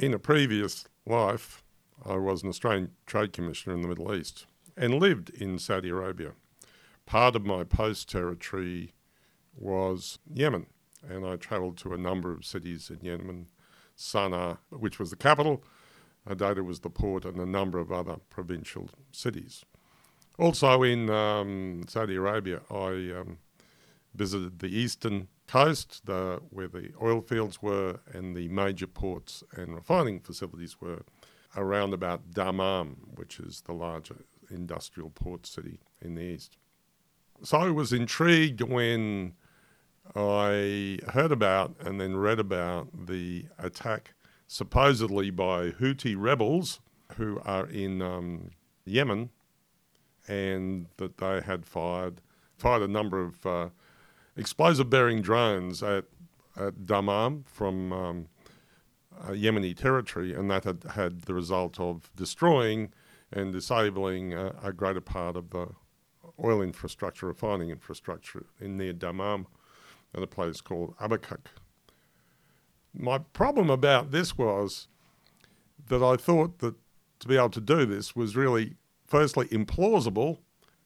In a previous life, I was an Australian Trade Commissioner in the Middle East and lived in Saudi Arabia. Part of my post territory was Yemen, and I travelled to a number of cities in Yemen, Sana'a, which was the capital, Hodeidah was the port, and a number of other provincial cities. Also in um, Saudi Arabia, I um, visited the eastern coast, the, where the oil fields were, and the major ports and refining facilities were around about Dammam, which is the larger industrial port city in the east. So I was intrigued when I heard about and then read about the attack supposedly by Houthi rebels who are in um, Yemen and that they had fired fired a number of uh, explosive bearing drones at, at Dammam from um, uh, Yemeni territory, and that had had the result of destroying and disabling uh, a greater part of the oil infrastructure, refining infrastructure in near Dammam at a place called Abqaiq. My problem about this was that I thought that to be able to do this was really, firstly, implausible,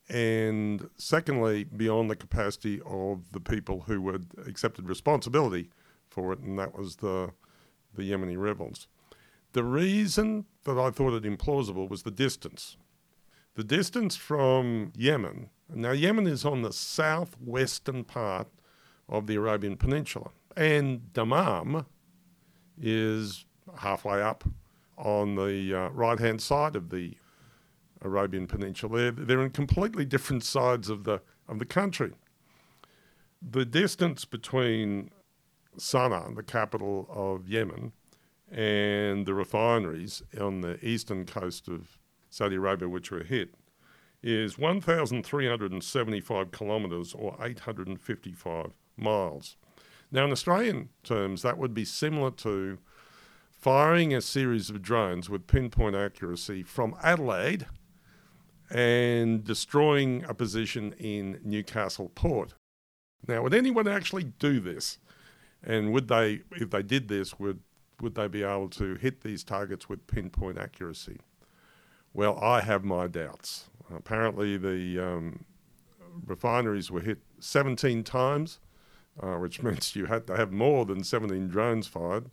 and secondly, beyond the capacity of the people who had accepted responsibility for it, and that was the, the Yemeni rebels. The reason that I thought it implausible was the distance. The distance from Yemen, now Yemen is on the southwestern part of the Arabian Peninsula, and Dammam is halfway up on the uh, right hand side of the Arabian Peninsula. They're, they're in completely different sides of the, of the country. The distance between Sana'a, the capital of Yemen, and the refineries on the eastern coast of Saudi Arabia, which were hit, is 1,375 kilometres or 855 miles. Now, in Australian terms, that would be similar to firing a series of drones with pinpoint accuracy from Adelaide and destroying a position in Newcastle Port. Now, would anyone actually do this? And would they, if they did this, would, would they be able to hit these targets with pinpoint accuracy? Well, I have my doubts. Apparently, the um, refineries were hit 17 times uh, which means you had to have more than 17 drones fired.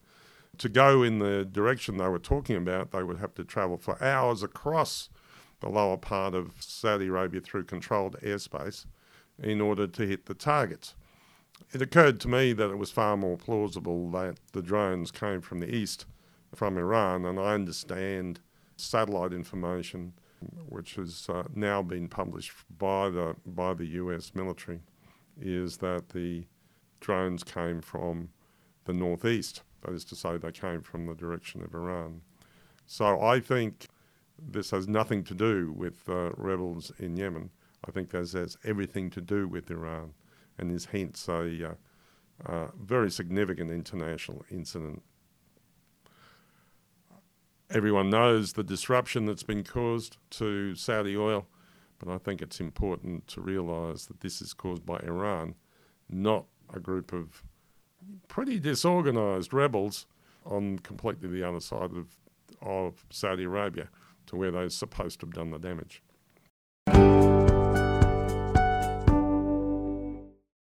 To go in the direction they were talking about, they would have to travel for hours across the lower part of Saudi Arabia through controlled airspace in order to hit the targets. It occurred to me that it was far more plausible that the drones came from the east, from Iran, and I understand satellite information, which has uh, now been published by the by the U.S. military, is that the drones came from the northeast. That is to say, they came from the direction of Iran. So I think this has nothing to do with uh, rebels in Yemen. I think this has everything to do with Iran and is hence a uh, very significant international incident. Everyone knows the disruption that's been caused to Saudi oil, but I think it's important to realise that this is caused by Iran, not a group of pretty disorganised rebels on completely the other side of, of Saudi Arabia to where they're supposed to have done the damage.